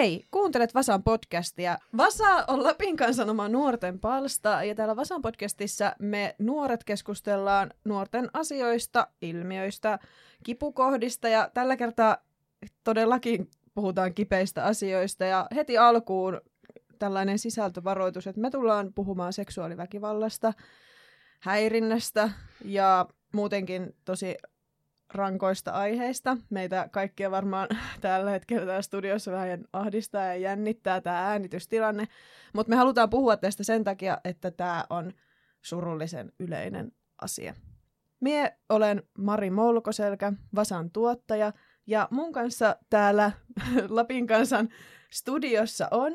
Hei, kuuntelet Vasan podcastia. Vasa on Lapin kansan oma nuorten palsta ja täällä Vasan podcastissa me nuoret keskustellaan nuorten asioista, ilmiöistä, kipukohdista ja tällä kertaa todellakin puhutaan kipeistä asioista ja heti alkuun tällainen sisältövaroitus, että me tullaan puhumaan seksuaaliväkivallasta, häirinnästä ja muutenkin tosi rankoista aiheista. Meitä kaikkia varmaan tällä hetkellä täällä studiossa vähän ahdistaa ja jännittää tämä äänitystilanne, mutta me halutaan puhua tästä sen takia, että tämä on surullisen yleinen asia. Mie olen Mari Moulkoselkä, Vasan tuottaja, ja mun kanssa täällä Lapin kansan studiossa on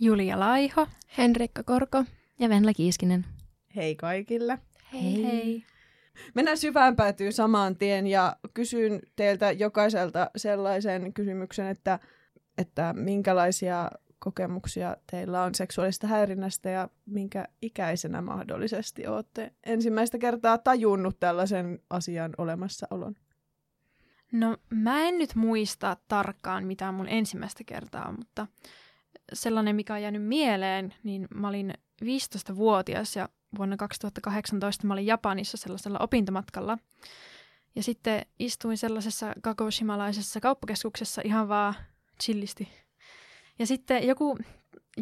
Julia Laiho, Henrikka Korko ja Venla Kiiskinen. Hei kaikille. Hei. hei. Mennään syvään päätyy samaan tien ja kysyn teiltä jokaiselta sellaisen kysymyksen, että, että minkälaisia kokemuksia teillä on seksuaalista häirinnästä ja minkä ikäisenä mahdollisesti olette ensimmäistä kertaa tajunnut tällaisen asian olemassaolon? No mä en nyt muista tarkkaan mitään mun ensimmäistä kertaa, mutta sellainen, mikä on jäänyt mieleen, niin mä olin 15-vuotias ja vuonna 2018 mä olin Japanissa sellaisella opintomatkalla. Ja sitten istuin sellaisessa kakoshimalaisessa kauppakeskuksessa ihan vaan chillisti. Ja sitten joku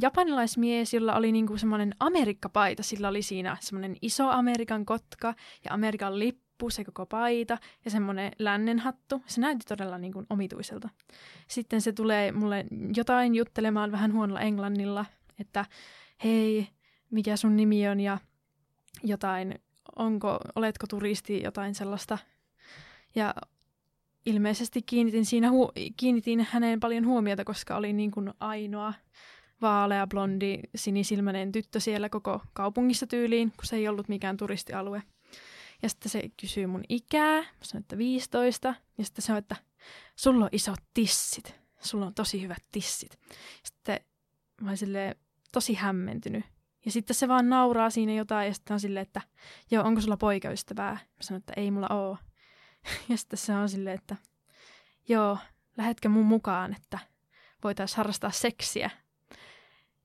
japanilaismies, jolla oli niinku semmoinen Amerikka-paita, sillä oli siinä semmoinen iso Amerikan kotka ja Amerikan lippu, se koko paita ja semmoinen lännenhattu. Se näytti todella niinku omituiselta. Sitten se tulee mulle jotain juttelemaan vähän huonolla englannilla, että hei, mikä sun nimi on ja jotain, onko, oletko turisti, jotain sellaista. Ja ilmeisesti kiinnitin, siinä hu- kiinnitin häneen paljon huomiota, koska oli niin kuin ainoa vaalea, blondi, sinisilmäinen tyttö siellä koko kaupungissa tyyliin, kun se ei ollut mikään turistialue. Ja sitten se kysyy mun ikää, mä sanoin, että 15, ja sitten se on, että sulla on isot tissit, sulla on tosi hyvät tissit. Sitten mä olin silleen, tosi hämmentynyt. Ja sitten se vaan nauraa siinä jotain ja sitten on silleen, että joo, onko sulla poikaystävää? Mä sanon, että ei mulla oo. Ja sitten se on silleen, että joo, lähetkö mun mukaan, että voitaisiin harrastaa seksiä.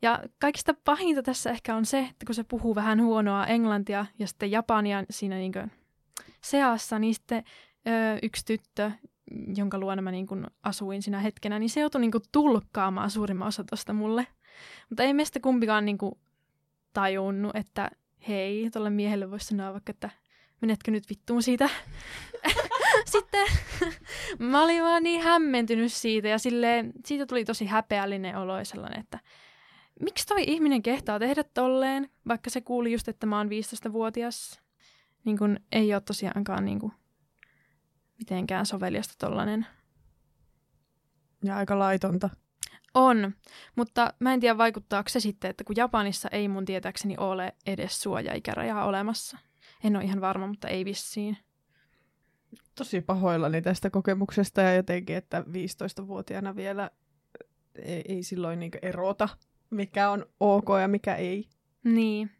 Ja kaikista pahinta tässä ehkä on se, että kun se puhuu vähän huonoa englantia ja sitten japania siinä niin seassa, niin sitten ö, yksi tyttö, jonka luona mä niin asuin siinä hetkenä, niin se joutui niin tulkkaamaan suurimman osa tuosta mulle. Mutta ei meistä kumpikaan niin kuin tajunnut, että hei, tuolle miehelle voisi sanoa vaikka, että menetkö nyt vittuun siitä. Sitten mä olin vaan niin hämmentynyt siitä ja silleen, siitä tuli tosi häpeällinen olo sellainen, että miksi toi ihminen kehtaa tehdä tolleen, vaikka se kuuli just, että mä oon 15-vuotias. Niin kun ei ole tosiaankaan niin kun, mitenkään soveliasta tollanen. Ja aika laitonta. On, mutta mä en tiedä vaikuttaako se sitten, että kun Japanissa ei mun tietääkseni ole edes suojaikärajaa olemassa. En ole ihan varma, mutta ei vissiin. Tosi pahoillani tästä kokemuksesta ja jotenkin, että 15-vuotiaana vielä ei, ei silloin niin erota, mikä on ok ja mikä ei. Niin.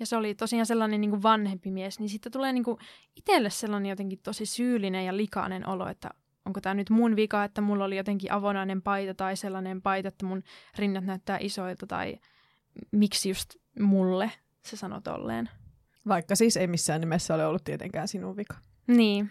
Ja se oli tosiaan sellainen niin kuin vanhempi mies, niin sitten tulee niin kuin itselle sellainen jotenkin tosi syyllinen ja likainen olo, että onko tämä nyt mun vika, että mulla oli jotenkin avonainen paita tai sellainen paita, että mun rinnat näyttää isoilta tai miksi just mulle se sanoi tolleen. Vaikka siis ei missään nimessä ole ollut tietenkään sinun vika. Niin.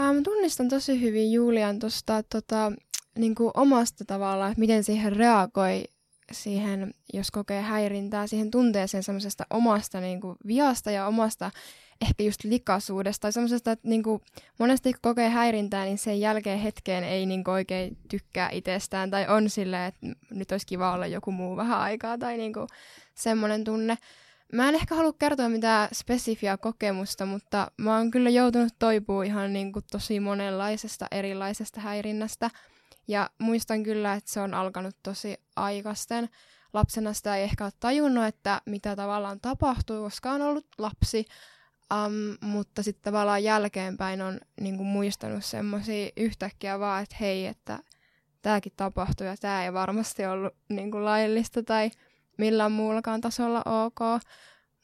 Ähm, tunnistan tosi hyvin Julian tuosta tota, niin omasta tavallaan, että miten siihen reagoi siihen, jos kokee häirintää, siihen tunteeseen semmoisesta omasta niin kuin, viasta ja omasta ehkä just likaisuudesta tai semmoisesta, että niin kuin, monesti kun kokee häirintää, niin sen jälkeen hetkeen ei niin kuin, oikein tykkää itsestään tai on silleen, että nyt olisi kiva olla joku muu vähän aikaa tai niin kuin, semmoinen tunne. Mä en ehkä halua kertoa mitään spesifiä kokemusta, mutta mä oon kyllä joutunut toipumaan ihan niin kuin, tosi monenlaisesta erilaisesta häirinnästä. Ja muistan kyllä, että se on alkanut tosi aikaisten. Lapsena sitä ei ehkä ole tajunnut, että mitä tavallaan tapahtuu, koska on ollut lapsi. Um, mutta sitten tavallaan jälkeenpäin on niin kuin muistanut semmoisia yhtäkkiä vaan, että hei, että tämäkin tapahtui ja tämä ei varmasti ollut niin kuin laillista tai millään muullakaan tasolla ok.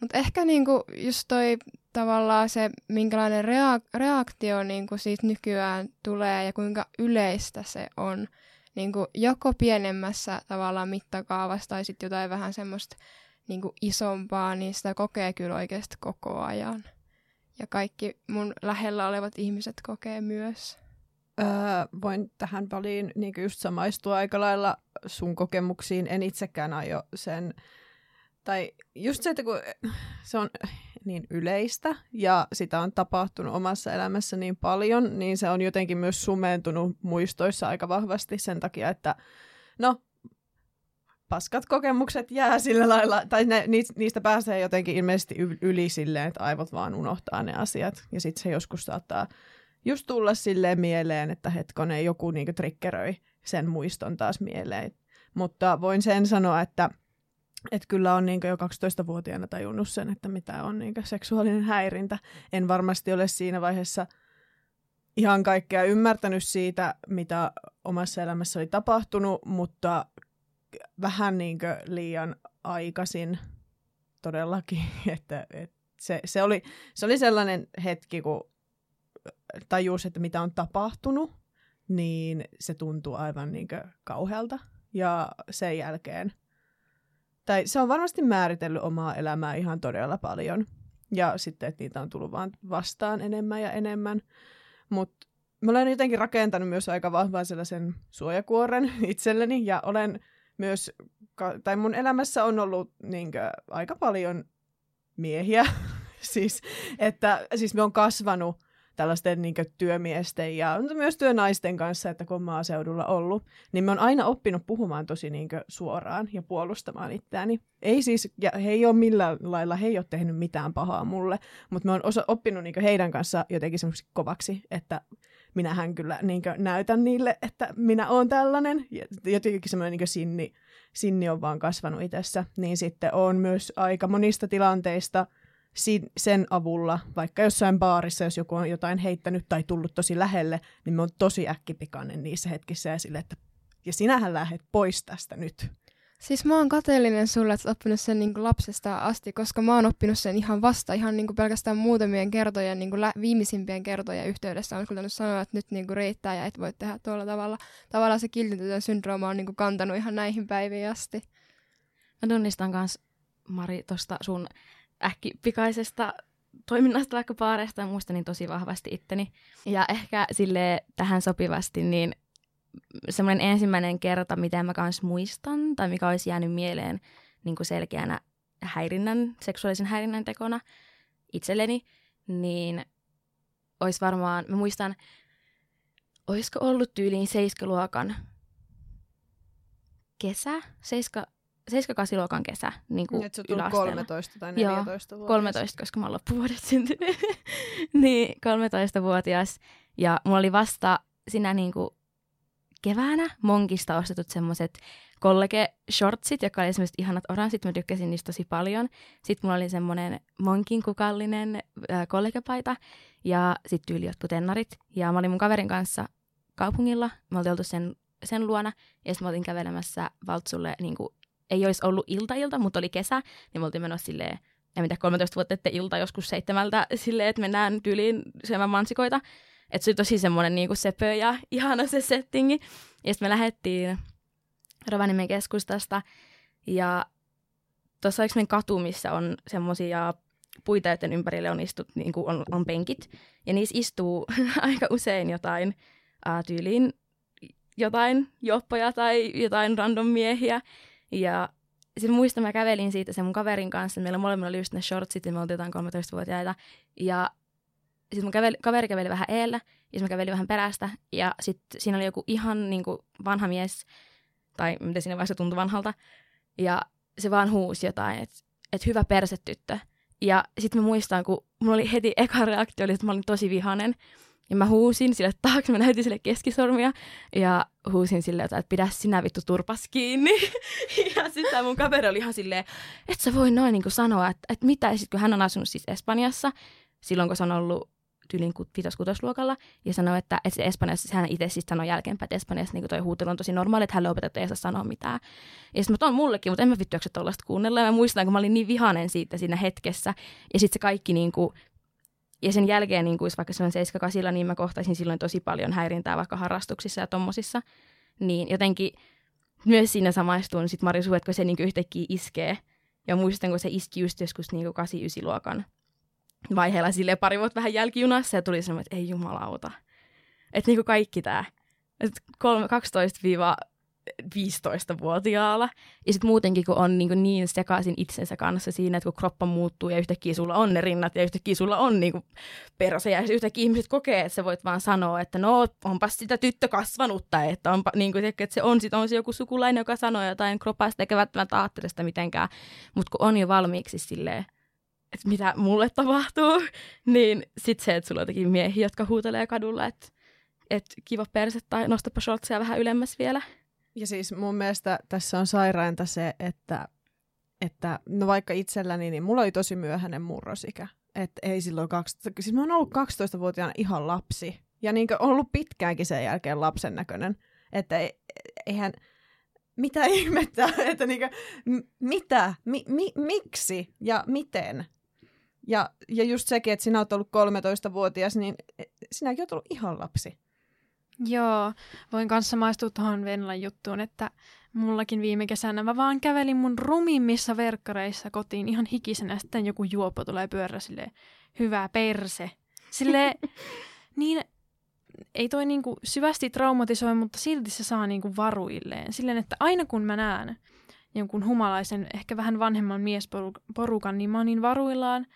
Mutta ehkä niin kuin just toi tavallaan se, minkälainen rea- reaktio niin kuin siitä nykyään tulee ja kuinka yleistä se on, niin kuin joko pienemmässä tavallaan mittakaavassa tai sitten jotain vähän semmoista niin kuin isompaa, niin sitä kokee kyllä oikeasti koko ajan. Ja kaikki mun lähellä olevat ihmiset kokee myös. Öö, voin tähän väliin niin just samaistua aika lailla sun kokemuksiin. En itsekään aio sen, tai just se, että kun se on niin yleistä ja sitä on tapahtunut omassa elämässä niin paljon, niin se on jotenkin myös sumentunut muistoissa aika vahvasti sen takia, että no, paskat kokemukset jää sillä lailla, tai ne, niistä pääsee jotenkin ilmeisesti yli silleen, että aivot vaan unohtaa ne asiat. Ja sitten se joskus saattaa just tulla silleen mieleen, että hetkonen joku niinku triggeröi sen muiston taas mieleen. Mutta voin sen sanoa, että että kyllä on niin jo 12-vuotiaana tajunnut sen, että mitä on niin seksuaalinen häirintä. En varmasti ole siinä vaiheessa ihan kaikkea ymmärtänyt siitä, mitä omassa elämässä oli tapahtunut, mutta vähän niin liian aikaisin todellakin. Että, että se, se, oli, se oli sellainen hetki, kun tajus, että mitä on tapahtunut, niin se tuntuu aivan niin kauhealta. Ja sen jälkeen – tai se on varmasti määritellyt omaa elämää ihan todella paljon. Ja sitten, että niitä on tullut vaan vastaan enemmän ja enemmän. Mutta mä olen jotenkin rakentanut myös aika vahvan sellaisen suojakuoren itselleni ja olen myös, tai mun elämässä on ollut niinkö, aika paljon miehiä. siis, että siis me on kasvanut tällaisten niin työmiesten ja myös työnaisten kanssa, että kun on maaseudulla ollut, niin mä oon aina oppinut puhumaan tosi niin suoraan ja puolustamaan itseäni. Ei siis, ja he ei ole millään lailla, he ei ole tehnyt mitään pahaa mulle, mutta mä oon osa, oppinut niin heidän kanssa jotenkin semmoisesti kovaksi, että minähän kyllä niin näytän niille, että minä oon tällainen. Ja jotenkin semmoinen niin sinni, sinni on vaan kasvanut itsessä. Niin sitten on myös aika monista tilanteista – sen avulla, vaikka jossain baarissa, jos joku on jotain heittänyt tai tullut tosi lähelle, niin me on tosi äkkipikainen niissä hetkissä ja sille, että ja sinähän lähdet pois tästä nyt. Siis mä oon kateellinen sulle, että oppinut sen niin lapsesta asti, koska mä oon oppinut sen ihan vasta, ihan niin pelkästään muutamien kertojen, niin lä- viimeisimpien kertojen yhteydessä on kyllä sanoa, että nyt niin riittää ja et voi tehdä tuolla tavalla. Tavallaan se kiltitytön syndrooma on niin kantanut ihan näihin päiviin asti. Mä tunnistan myös, Mari, tuosta sun äkkipikaisesta toiminnasta vaikka paareista ja muusta niin tosi vahvasti itteni. Ja ehkä sille tähän sopivasti, niin semmoinen ensimmäinen kerta, mitä mä kanssa muistan, tai mikä olisi jäänyt mieleen niin kuin selkeänä häirinnän, seksuaalisen häirinnän tekona itselleni, niin olisi varmaan, mä muistan, olisiko ollut tyyliin seiskaluokan kesä, seiska, 7 luokan kesä niin kuin Nyt on 13 tai 14 Joo, 13, koska mä oon loppuvuodet syntynyt. niin, 13-vuotias. Ja mulla oli vasta sinä niin kuin keväänä Monkista ostetut semmoiset kollege-shortsit, jotka oli semmoiset ihanat oranssit. Mä tykkäsin niistä tosi paljon. Sitten mulla oli semmoinen Monkin kukallinen äh, kollegepaita ja sitten tyyli jotkut tennarit. Ja mä olin mun kaverin kanssa kaupungilla. Mä oltiin oltu sen, sen luona ja sitten mä olin kävelemässä Valtsulle niin kuin ei olisi ollut ilta-ilta, mutta oli kesä, niin me oltiin menossa silleen, en mitä 13 vuotta että ilta joskus seitsemältä silleen, että mennään tyyliin syömään mansikoita. Että se oli tosi semmoinen niinku sepö ja ihana se settingi. Ja sitten me lähdettiin Rovaniemen keskustasta ja tuossa on meidän katu, missä on semmoisia puita, joiden ympärille on, istut, niin kuin on, on penkit. Ja niissä istuu aika usein jotain ää, tyyliin jotain joppoja tai jotain random miehiä. Ja sitten muistan, mä kävelin siitä sen mun kaverin kanssa. Meillä molemmilla oli just ne shortsit ja me oltiin jotain 13-vuotiaita. Ja sitten mun käveli, kaveri käveli vähän eellä ja mä kävelin vähän perästä. Ja sitten siinä oli joku ihan niin kuin vanha mies, tai miten siinä vaiheessa tuntui vanhalta. Ja se vaan huusi jotain, että et hyvä persetyttö. Ja sitten mä muistan, kun mulla oli heti eka reaktio, oli, että mä olin tosi vihanen. Ja mä huusin sille taakse, mä näytin sille keskisormia ja huusin sille, että pidä sinä vittu turpas kiinni. ja sitten mun kaveri oli ihan silleen, että sä voi noin niin sanoa, että, että mitä. Ja sitten kun hän on asunut siis Espanjassa, silloin kun se on ollut tyylin vitos-kutosluokalla, ja sanoi, että, että Espanjassa, hän itse siis sanoi jälkeenpäin, että Espanjassa niin toi huutelu on tosi normaali, että hän opetettu ei saa sanoa mitään. Ja sitten on mullekin, mutta en mä vittu tuollaista kuunnella. Ja mä muistan, kun mä olin niin vihanen siitä siinä hetkessä. Ja sitten se kaikki niin kuin, ja sen jälkeen, niin kuin vaikka se on 7 niin mä kohtaisin silloin tosi paljon häirintää vaikka harrastuksissa ja tommosissa. Niin jotenkin myös siinä samaistun sit Marisu, että kun se niinku yhtäkkiä iskee. Ja muistan, kun se iski just joskus niinku 8 luokan vaiheella sille pari vuotta vähän jälkijunassa ja tuli semmoinen, että ei jumalauta. Että niinku kaikki tämä. 12-15-vuotiaalla. Ja sitten muutenkin, kun on niin, niin sekaisin itsensä kanssa siinä, että kun kroppa muuttuu ja yhtäkkiä sulla on ne rinnat ja yhtäkkiä sulla on niin perse ja yhtäkkiä ihmiset kokee, että sä voit vaan sanoa, että no onpas sitä tyttö kasvanutta, että, onpa, niin kuin, että se on, sit on se joku sukulainen, joka sanoo jotain kropasta eikä välttämättä ajattele sitä mitenkään. Mutta kun on jo valmiiksi silleen, että mitä mulle tapahtuu, niin sitten se, että sulla on jotenkin miehiä, jotka huutelee kadulla, että et kiva perse tai nostapa shortsia vähän ylemmäs vielä. Ja siis mun mielestä tässä on sairainta se, että, että no vaikka itselläni, niin mulla oli tosi myöhäinen murrosikä. Että ei silloin, 12, siis mä oon ollut 12-vuotiaana ihan lapsi. Ja niin ollut pitkäänkin sen jälkeen lapsen näköinen. Että eihän, mitä ihmettä, että niin kuin, mitä, mi, mi, miksi ja miten. Ja, ja just sekin, että sinä olet ollut 13-vuotias, niin e, sinäkin olet ollut ihan lapsi. Joo, voin kanssa maistua tuohon Venlan juttuun, että mullakin viime kesänä mä vaan kävelin mun rumimmissa verkkareissa kotiin ihan hikisenä, ja sitten joku juoppo tulee pyörä silleen, hyvä perse. Sille niin ei toi niinku syvästi traumatisoi, mutta silti se saa niinku varuilleen. Silleen, että aina kun mä näen jonkun humalaisen, ehkä vähän vanhemman miesporukan, niin mä oon niin varuillaan,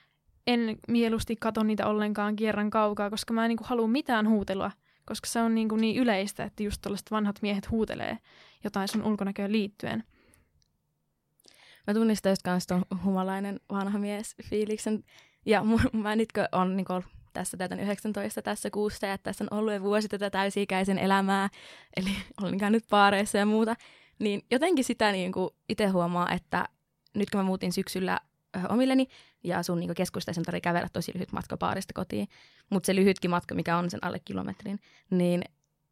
en mieluusti kato niitä ollenkaan kierran kaukaa, koska mä en niinku halua mitään huutelua koska se on niin, kuin niin yleistä, että just tällaiset vanhat miehet huutelee jotain sun ulkonäköön liittyen. Mä tunnistan just kanssa ton humalainen vanha mies fiiliksen. Ja mä nyt kun on niin ollut tässä täytän 19 tässä kuusta ja tässä on ollut jo vuosi tätä täysi-ikäisen elämää, eli olen käynyt paareissa ja muuta, niin jotenkin sitä niin itse huomaa, että nyt kun mä muutin syksyllä omilleni. Ja sun niin keskusteessa tarvitsee kävellä tosi lyhyt matka paarista kotiin, mutta se lyhytkin matka, mikä on sen alle kilometrin, niin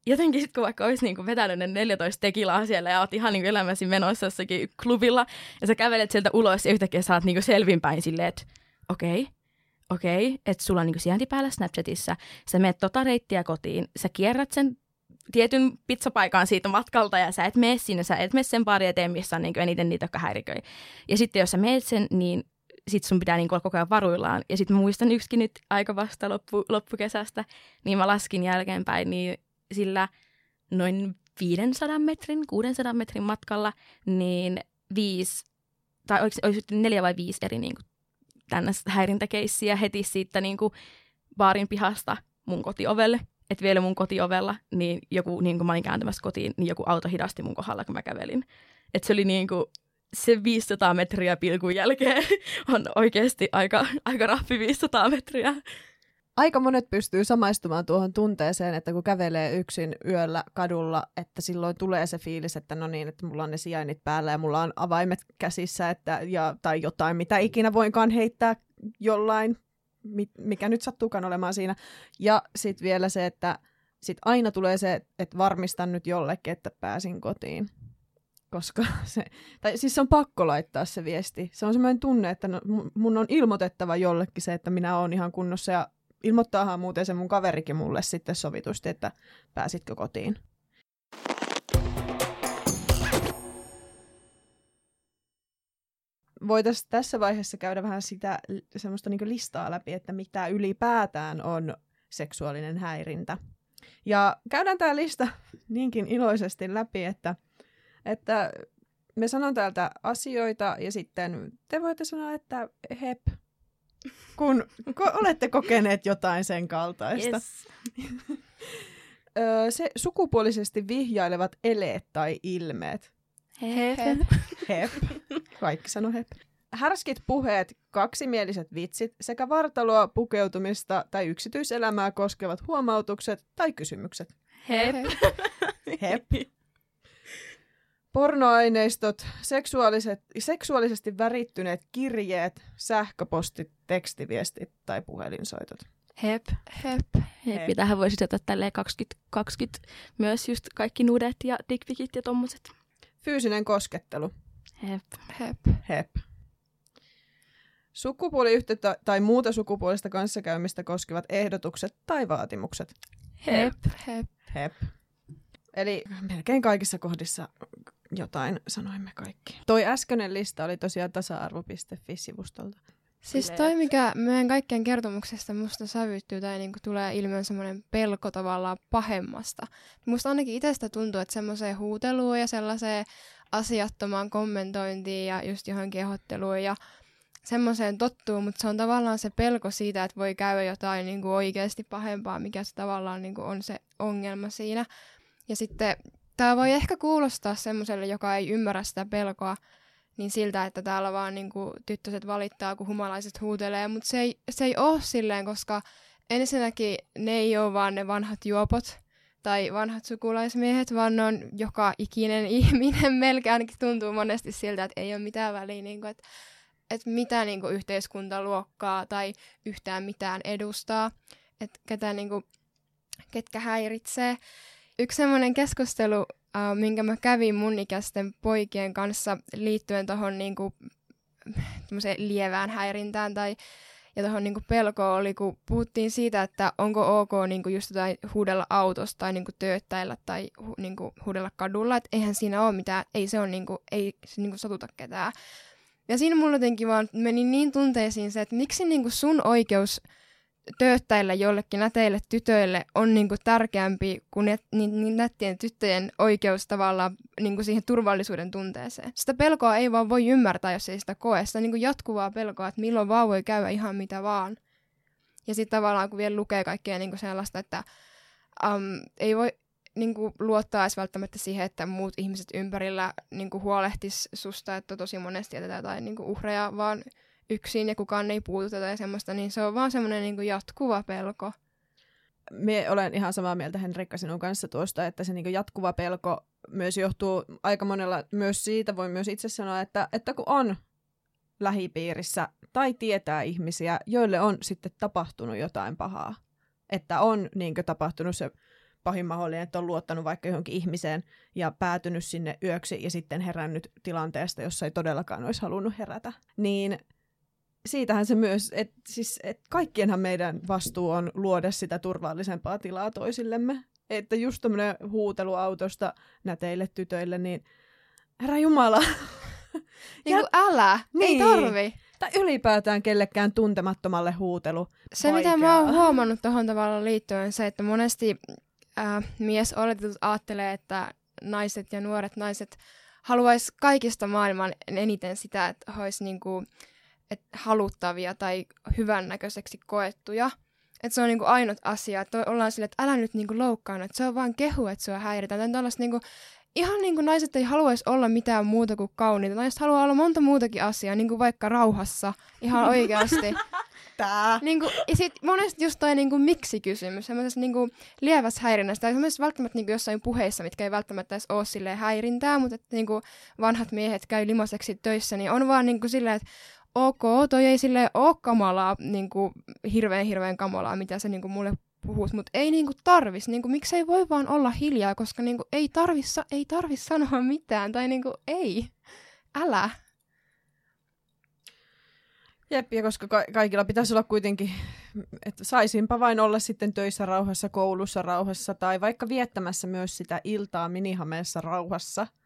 jotenkin sitten kun vaikka olisi niin vetänyt ne 14 tekilaa siellä ja oot ihan niin elämäsi menossa jossakin klubilla ja sä kävelet sieltä ulos ja yhtäkkiä saat niin selvinpäin silleen, että okei, okay, okei, okay, että sulla on niin sijainti päällä Snapchatissa, sä menet tota reittiä kotiin, sä kierrät sen tietyn pizzapaikan siitä matkalta ja sä et mene sinne, sä et mene sen pari eteen, missä on niin eniten niitä, jotka häiriköi. Ja sitten jos sä menet sen, niin sit sun pitää niin olla koko ajan varuillaan. Ja sitten muistan yksikin nyt aika vasta loppu, loppukesästä, niin mä laskin jälkeenpäin, niin sillä noin 500 metrin, 600 metrin matkalla, niin viisi, tai oliko, olisi neljä vai viisi eri niin kuin, häirintäkeissiä heti siitä niin kuin, baarin pihasta mun kotiovelle että vielä mun kotiovella, niin joku, niin kun mä olin kääntämässä kotiin, niin joku auto hidasti mun kohdalla, kun mä kävelin. Että se oli niin kuin, se 500 metriä pilkun jälkeen on oikeasti aika, aika rappi 500 metriä. Aika monet pystyy samaistumaan tuohon tunteeseen, että kun kävelee yksin yöllä kadulla, että silloin tulee se fiilis, että no niin, että mulla on ne sijainnit päällä ja mulla on avaimet käsissä että, ja, tai jotain, mitä ikinä voinkaan heittää jollain mikä nyt sattuukaan olemaan siinä. Ja sitten vielä se, että sit aina tulee se, että varmistan nyt jollekin, että pääsin kotiin. Koska se, tai siis se on pakko laittaa se viesti. Se on semmoinen tunne, että no, mun on ilmoitettava jollekin se, että minä olen ihan kunnossa ja ilmoittaahan muuten se mun kaverikin mulle sitten sovitusti, että pääsitkö kotiin. Voitaisiin tässä vaiheessa käydä vähän sitä semmoista niin listaa läpi, että mitä ylipäätään on seksuaalinen häirintä. Ja käydään tämä lista niinkin iloisesti läpi, että, että me sanon täältä asioita ja sitten te voitte sanoa, että hep, kun ko- olette kokeneet jotain sen kaltaista. Yes. Se sukupuolisesti vihjailevat eleet tai ilmeet. Hep. Hep. hep. Kaikki sano hep. Härskit puheet, kaksimieliset vitsit sekä vartaloa, pukeutumista tai yksityiselämää koskevat huomautukset tai kysymykset. Hep. Hep. Pornoaineistot, seksuaaliset, seksuaalisesti värittyneet kirjeet, sähköpostit, tekstiviestit tai puhelinsoitot. Hep. Hep. Hep. Hep. Tähän voisi ottaa tälleen 2020 myös just kaikki nudet ja dickpikit ja tommoset. Fyysinen koskettelu. Hep. Hep. Hep. Sukupuoliyhteyttä tai muuta sukupuolista kanssakäymistä koskevat ehdotukset tai vaatimukset. Hep. Hep. Hep. Eli melkein kaikissa kohdissa jotain sanoimme kaikki. Toi äskeinen lista oli tosiaan tasa-arvo.fi-sivustolta. Siis toi, mikä meidän kaikkien kertomuksesta musta sävyttyy tai niinku tulee ilmiön semmoinen pelko tavallaan pahemmasta. Musta ainakin itsestä tuntuu, että semmoiseen huuteluun ja sellaiseen asiattomaan kommentointiin ja just johonkin kehotteluun ja semmoiseen tottuu, mutta se on tavallaan se pelko siitä, että voi käydä jotain niin kuin oikeasti pahempaa, mikä se tavallaan niin kuin on se ongelma siinä. Ja sitten tämä voi ehkä kuulostaa semmoiselle, joka ei ymmärrä sitä pelkoa, niin siltä, että täällä vaan niin kuin, tyttöset valittaa, kun humalaiset huutelee, mutta se ei, se ei ole silleen, koska ensinnäkin ne ei ole vaan ne vanhat juopot tai vanhat sukulaismiehet, vaan ne on joka ikinen ihminen. Melkein ainakin tuntuu monesti siltä, että ei ole mitään väliä, niin kuin, että, että mitä niin kuin, yhteiskuntaluokkaa tai yhtään mitään edustaa, että ketä, niin kuin, ketkä häiritsee. Yksi semmoinen keskustelu, uh, minkä mä kävin mun ikäisten poikien kanssa liittyen tuohon niinku, lievään häirintään tai ja tuohon niinku pelkoon oli, kun puhuttiin siitä, että onko ok niinku just jotain huudella autosta tai niinku tööttäillä tai hu, niinku huudella kadulla, että eihän siinä ole mitään, ei se, on niinku, ei se niinku satuta ketään. Ja siinä mulla jotenkin vaan meni niin tunteisiin se, että miksi niinku sun oikeus tööttäillä jollekin näteille tytöille on niinku tärkeämpi kuin net, niin, niin nättien tyttöjen oikeus tavallaan niinku siihen turvallisuuden tunteeseen. Sitä pelkoa ei vaan voi ymmärtää, jos ei sitä koe. Sitä niinku jatkuvaa pelkoa, että milloin vaan voi käydä ihan mitä vaan. Ja sitten tavallaan kun vielä lukee kaikkea niinku sellaista, että um, ei voi niinku luottaa edes välttämättä siihen, että muut ihmiset ympärillä niinku huolehtis susta, että tosi monesti jätetään jotain niinku uhreja, vaan yksin ja kukaan ei puutu tätä ja semmoista, niin se on vaan semmoinen niin jatkuva pelko. Me olen ihan samaa mieltä Henrikka sinun kanssa tuosta, että se niin jatkuva pelko myös johtuu aika monella myös siitä, voi myös itse sanoa, että, että kun on lähipiirissä tai tietää ihmisiä, joille on sitten tapahtunut jotain pahaa, että on niin tapahtunut se pahin mahdollinen, että on luottanut vaikka johonkin ihmiseen ja päätynyt sinne yöksi ja sitten herännyt tilanteesta, jossa ei todellakaan olisi halunnut herätä, niin siitähän se myös, että siis, et kaikkienhan meidän vastuu on luoda sitä turvallisempaa tilaa toisillemme. Että just tämmöinen huutelu autosta näteille tytöille, niin herra Jumala. niin kuin älä, niin. ei tarvi. Tai ylipäätään kellekään tuntemattomalle huutelu. Se, Vaikeaa. mitä mä oon huomannut tuohon tavalla liittyen, on se, että monesti äh, mies oletetut ajattelee, että naiset ja nuoret naiset haluaisi kaikista maailman eniten sitä, että olisi niinku, et haluttavia tai hyvännäköiseksi koettuja. Että se on niinku ainut asia, että ollaan silleen, että älä nyt niinku loukkaana, että se on vaan kehu, että sua häiritään. Tai niinku, ihan niin kuin naiset ei haluaisi olla mitään muuta kuin kauniita. Naiset haluaa olla monta muutakin asiaa, niin kuin vaikka rauhassa, ihan oikeasti. Tää. Niin kuin, ja sit monesti just toi niin kuin miksi-kysymys, semmoisessa niin kuin lievässä häirinnässä, tai semmoisessa välttämättä niin kuin jossain puheissa, mitkä ei välttämättä edes ole silleen häirintää, mutta että niin kuin vanhat miehet käy limoseksi töissä, niin on vaan niin kuin silleen, että ok, toi ei sille ole kamalaa, niin kuin, hirveän hirveän kamalaa, mitä sä niin kuin, mulle puhut, mutta ei niin kuin, tarvis, niin kuin, miksei voi vaan olla hiljaa, koska niin kuin, ei, tarvis, ei tarvis sanoa mitään, tai niin kuin, ei, älä. Jep, ja koska ka- kaikilla pitäisi olla kuitenkin, että saisinpa vain olla sitten töissä rauhassa, koulussa rauhassa, tai vaikka viettämässä myös sitä iltaa minihameessa rauhassa –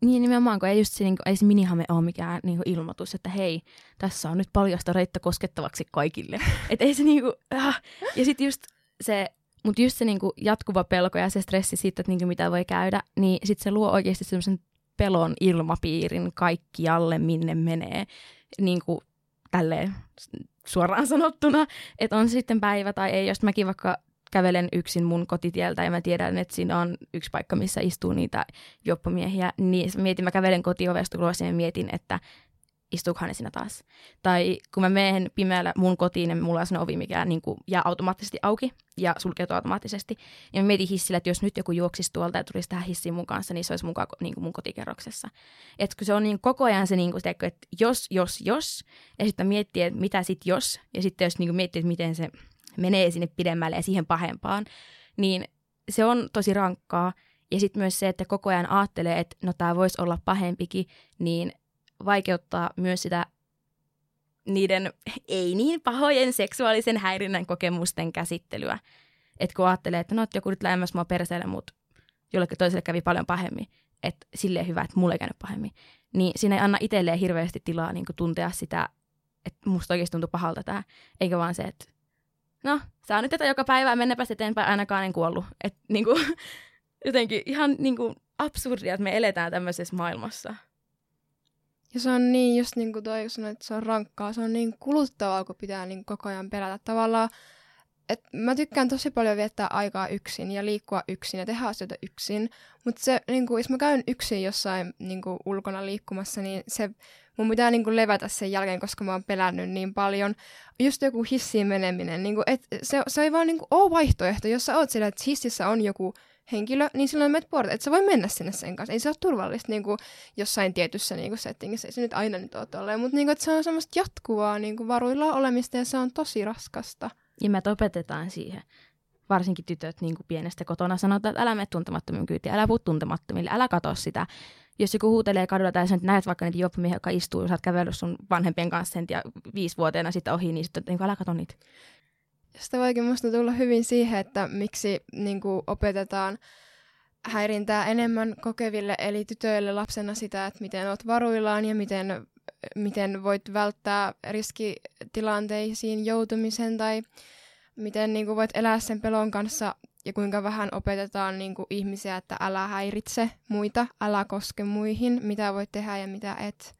niin nimenomaan, kun ei, just se, niin kuin, ei se minihame ole mikään niin kuin ilmoitus, että hei, tässä on nyt paljasta reittä koskettavaksi kaikille. että ei se niin kuin, äh. Ja sitten just se, mutta just se niin kuin jatkuva pelko ja se stressi siitä, että niin kuin mitä voi käydä, niin sitten se luo oikeasti semmoisen pelon ilmapiirin kaikkialle, minne menee. Niin kuin tälleen suoraan sanottuna, että on sitten päivä tai ei, jos mäkin vaikka kävelen yksin mun kotitieltä ja mä tiedän, että siinä on yksi paikka, missä istuu niitä joppamiehiä, niin mietin, mä kävelen kotiovesta ulos ja mietin, että istuukohan ne siinä taas. Tai kun mä menen pimeällä mun kotiin, niin mulla on ovi, mikä niin kuin jää automaattisesti auki ja sulkeutuu automaattisesti. Ja mä mietin hissillä, että jos nyt joku juoksisi tuolta ja tulisi tähän hissiin mun kanssa, niin se olisi mukaan niin kuin mun kotikerroksessa. Että kun se on niin koko ajan se, niin kuin, että jos, jos, jos, ja sitten miettii, että mitä sitten jos, ja sitten jos niin kuin miettii, että miten se menee sinne pidemmälle ja siihen pahempaan, niin se on tosi rankkaa. Ja sitten myös se, että koko ajan ajattelee, että no tämä voisi olla pahempikin, niin vaikeuttaa myös sitä niiden ei niin pahojen seksuaalisen häirinnän kokemusten käsittelyä. Että kun ajattelee, että no, että joku nyt lähemmäs mua perseelle, mutta jollekin toiselle kävi paljon pahemmin, että silleen hyvä, että mulle ei käynyt pahemmin, niin siinä ei anna itselleen hirveästi tilaa niin tuntea sitä, että musta oikeasti tuntuu pahalta tämä, eikä vaan se, että no, saa nyt tätä joka päivä, mennäpä eteenpäin, ainakaan en kuollut. Et, niin kuin, jotenkin ihan niin kuin, absurdia, että me eletään tämmöisessä maailmassa. Ja se on niin, just niin kuin toi, sanoit, että se on rankkaa, se on niin kuluttavaa, kun pitää niin koko ajan pelätä. Tavallaan, että mä tykkään tosi paljon viettää aikaa yksin ja liikkua yksin ja tehdä asioita yksin. Mutta se, niin kuin, jos mä käyn yksin jossain niin kuin, ulkona liikkumassa, niin se, mun pitää niin kuin, levätä sen jälkeen, koska mä oon pelännyt niin paljon. Just joku hissiin meneminen, niin kuin, et, se, se ei vaan niin kuin, ole vaihtoehto. Jos sä oot siellä, että hississä on joku henkilö, niin silloin menet puolta, että sä voi mennä sinne sen kanssa. Ei se ole turvallista niin kuin jossain tietyssä niin kuin settingissä, ei se nyt aina nyt ole tolleen, mutta niin kuin, että se on semmoista jatkuvaa niin kuin varuilla olemista ja se on tosi raskasta. Ja me opetetaan siihen. Varsinkin tytöt niin kuin pienestä kotona sanotaan, että älä mene tuntemattomien kyytiin, älä puhu tuntemattomille, älä katso sitä. Jos joku huutelee kadulla tai että näet vaikka niitä juoppamiehiä, jotka istuu, jos olet kävellyt sun vanhempien kanssa ja viisivuotiaana sitten ohi, niin sitten niin älä katso niitä. Sitä voikin musta tulla hyvin siihen, että miksi niin opetetaan häirintää enemmän kokeville, eli tytöille lapsena sitä, että miten olet varuillaan ja miten, miten voit välttää riskitilanteisiin joutumisen tai miten niin kuin voit elää sen pelon kanssa ja kuinka vähän opetetaan niin kuin ihmisiä, että älä häiritse muita, älä koske muihin, mitä voit tehdä ja mitä et.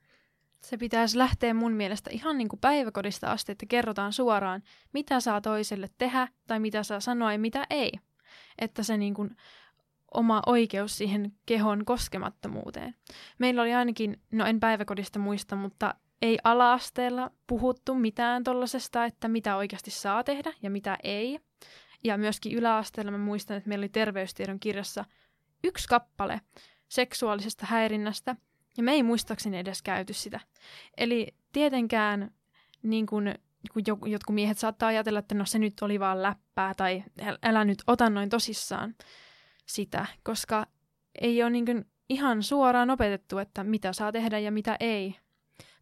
Se pitäisi lähteä mun mielestä ihan niin kuin päiväkodista asti, että kerrotaan suoraan, mitä saa toiselle tehdä tai mitä saa sanoa ja mitä ei. Että se niin kuin oma oikeus siihen kehon koskemattomuuteen. Meillä oli ainakin, no en päiväkodista muista, mutta ei ala-asteella puhuttu mitään tollasesta, että mitä oikeasti saa tehdä ja mitä ei. Ja myöskin yläasteella mä muistan, että meillä oli terveystiedon kirjassa yksi kappale seksuaalisesta häirinnästä, ja me ei muistaakseni edes käyty sitä. Eli tietenkään niin kun, kun jotkut miehet saattaa ajatella, että no se nyt oli vaan läppää, tai älä nyt ota noin tosissaan sitä, koska ei ole niin kuin ihan suoraan opetettu, että mitä saa tehdä ja mitä ei.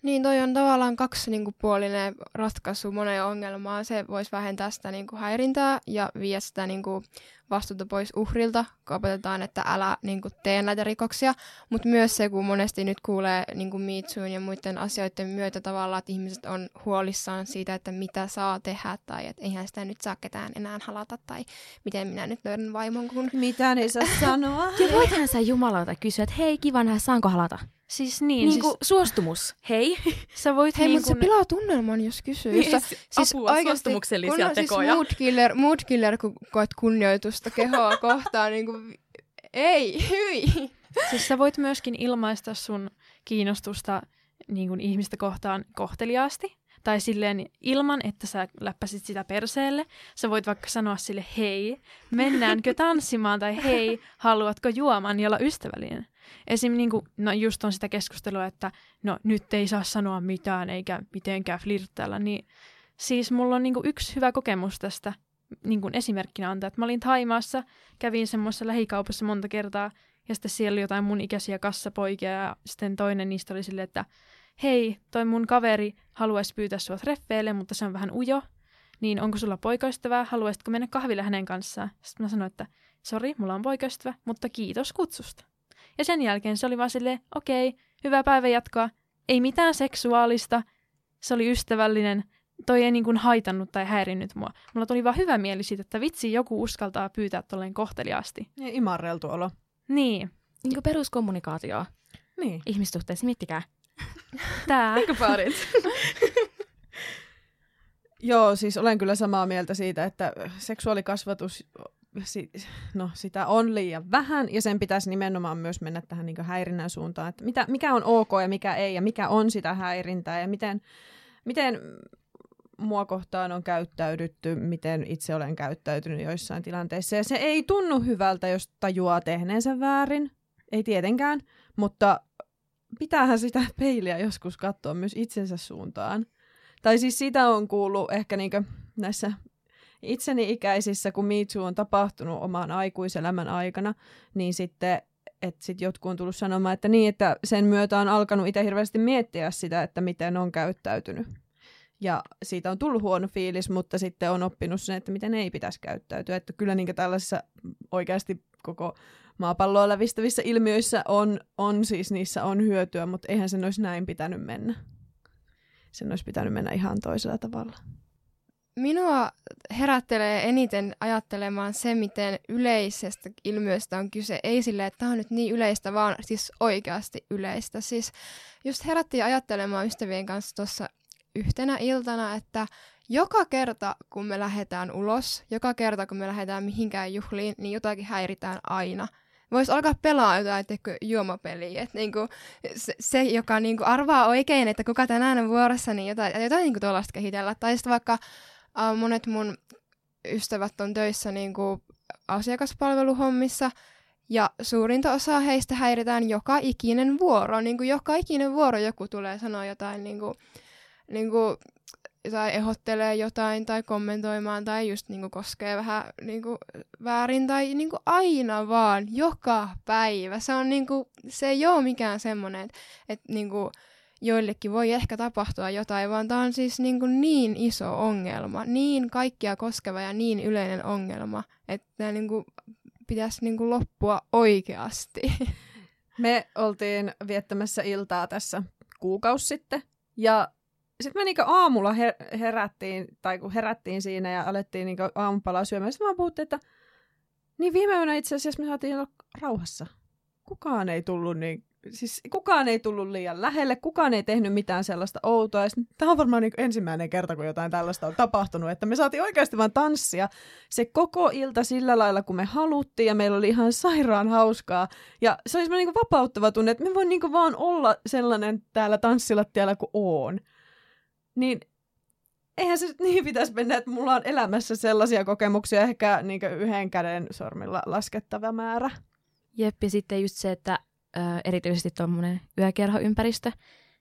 Niin, toi on tavallaan kaksipuolinen ratkaisu moneen ongelmaan. Se voisi vähentää sitä niin kuin häirintää ja viedä sitä niin kuin vastuuta pois uhrilta, kun opetetaan, että älä niin kuin, tee näitä rikoksia. Mutta myös se, kun monesti nyt kuulee niin kuin Me ja muiden asioiden myötä tavallaan, että ihmiset on huolissaan siitä, että mitä saa tehdä tai että eihän sitä nyt saa ketään enää halata tai miten minä nyt löydän vaimon. Kun... Mitä ne saa sanoa? ja voithan sä Jumalalta kysyä, että hei kiva nähdä, saanko halata? Siis niin. niin siis... suostumus, hei. Sä voit hei, niin mutta kun... se pilaa tunnelman, jos kysyy. Niin, jos sä, siis apua, suostumuksellisia kun tekoja. Siis mood killer, mood killer, kun koet kunnioitusta kehoa kohtaan, niin kuin, ei, hyi. Siis sä voit myöskin ilmaista sun kiinnostusta niin kuin ihmistä kohtaan kohteliaasti. Tai silleen ilman, että sä läppäsit sitä perseelle. Sä voit vaikka sanoa sille, hei, mennäänkö tanssimaan, tai hei, haluatko juoman ja olla ystävällinen. Esim. Niin kuin, no just on sitä keskustelua, että no nyt ei saa sanoa mitään eikä mitenkään flirttailla, niin siis mulla on niin kuin yksi hyvä kokemus tästä niin kuin esimerkkinä antaa, että mä olin Taimaassa, kävin semmoisessa lähikaupassa monta kertaa, ja sitten siellä oli jotain mun ikäisiä kassapoikia, ja sitten toinen niistä oli silleen, että hei, toi mun kaveri haluaisi pyytää sua treffeille, mutta se on vähän ujo, niin onko sulla poikaystävää, haluaisitko mennä kahville hänen kanssaan? Sitten mä sanoin, että sori, mulla on poikaystävä, mutta kiitos kutsusta. Ja sen jälkeen se oli vaan silleen, okei, okay, hyvää päivänjatkoa, ei mitään seksuaalista, se oli ystävällinen, toi ei niin kuin haitannut tai häirinnyt mua. Mulla tuli vaan hyvä mieli siitä, että vitsi, joku uskaltaa pyytää tolleen kohteliaasti. Ja imarreltu olo. Niin. Niin kuin peruskommunikaatio. Niin. Ihmissuhteessa, miettikää. Tää. parit. Joo, siis olen kyllä samaa mieltä siitä, että seksuaalikasvatus, no sitä on liian vähän ja sen pitäisi nimenomaan myös mennä tähän niin häirinnän suuntaan, että mitä, mikä on ok ja mikä ei ja mikä on sitä häirintää ja miten, miten mua kohtaan on käyttäydytty, miten itse olen käyttäytynyt joissain tilanteissa. Ja se ei tunnu hyvältä, jos tajuaa tehneensä väärin. Ei tietenkään, mutta pitäähän sitä peiliä joskus katsoa myös itsensä suuntaan. Tai siis sitä on kuullut ehkä niinkö näissä itseni ikäisissä, kun Me Too on tapahtunut oman aikuiselämän aikana, niin sitten että sit jotkut on tullut sanomaan, että niin, että sen myötä on alkanut itse hirveästi miettiä sitä, että miten on käyttäytynyt. Ja siitä on tullut huono fiilis, mutta sitten on oppinut sen, että miten ei pitäisi käyttäytyä. Että kyllä niin tällaisessa oikeasti koko maapalloa lävistävissä ilmiöissä on, on siis niissä on hyötyä, mutta eihän sen olisi näin pitänyt mennä. Sen olisi pitänyt mennä ihan toisella tavalla. Minua herättelee eniten ajattelemaan se, miten yleisestä ilmiöstä on kyse. Ei sille, että tämä on nyt niin yleistä, vaan siis oikeasti yleistä. Siis just herättiin ajattelemaan ystävien kanssa tuossa yhtenä iltana, että joka kerta kun me lähdetään ulos, joka kerta kun me lähdetään mihinkään juhliin, niin jotakin häiritään aina. Voisi alkaa pelaa jotain teikö, juomapeliä. Et niinku, se, se, joka niinku arvaa oikein, että kuka tänään on vuorossa, niin jotain, jotain niinku tuollaista kehitellä. Tai sitten vaikka uh, monet mun ystävät on töissä niinku asiakaspalveluhommissa, ja suurinta osaa heistä häiritään joka ikinen vuoro. Niin kuin joka ikinen vuoro joku tulee sanoa jotain, niin kuin, niin kuin, tai ehdottelee jotain tai kommentoimaan tai just niin kuin, koskee vähän niin kuin, väärin tai niin kuin, aina vaan, joka päivä. Se, on, niin kuin, se ei ole mikään semmoinen, että, että niin kuin, joillekin voi ehkä tapahtua jotain, vaan tämä on siis niin, kuin niin iso ongelma, niin kaikkia koskeva ja niin yleinen ongelma, että tämä niin kuin pitäisi niin kuin loppua oikeasti. Me oltiin viettämässä iltaa tässä kuukausi sitten ja sitten me niinku aamulla her- herättiin, tai kun herättiin siinä ja alettiin niinku aamupalaa syömään, sitten vaan puhuttiin, että niin viime yönä itse asiassa me saatiin olla rauhassa. Kukaan ei tullut niin siis kukaan ei tullut liian lähelle, kukaan ei tehnyt mitään sellaista outoa. Tämä on varmaan niin ensimmäinen kerta, kun jotain tällaista on tapahtunut, että me saatiin oikeasti vain tanssia se koko ilta sillä lailla, kun me haluttiin, ja meillä oli ihan sairaan hauskaa. Ja se oli niin vapauttava tunne, että me voin niin vaan olla sellainen täällä tanssilattialla kuin oon. Niin eihän se niin pitäisi mennä, että mulla on elämässä sellaisia kokemuksia ehkä niin yhden käden sormilla laskettava määrä. Jep, ja sitten just se, että erityisesti tuommoinen yökerhoympäristö,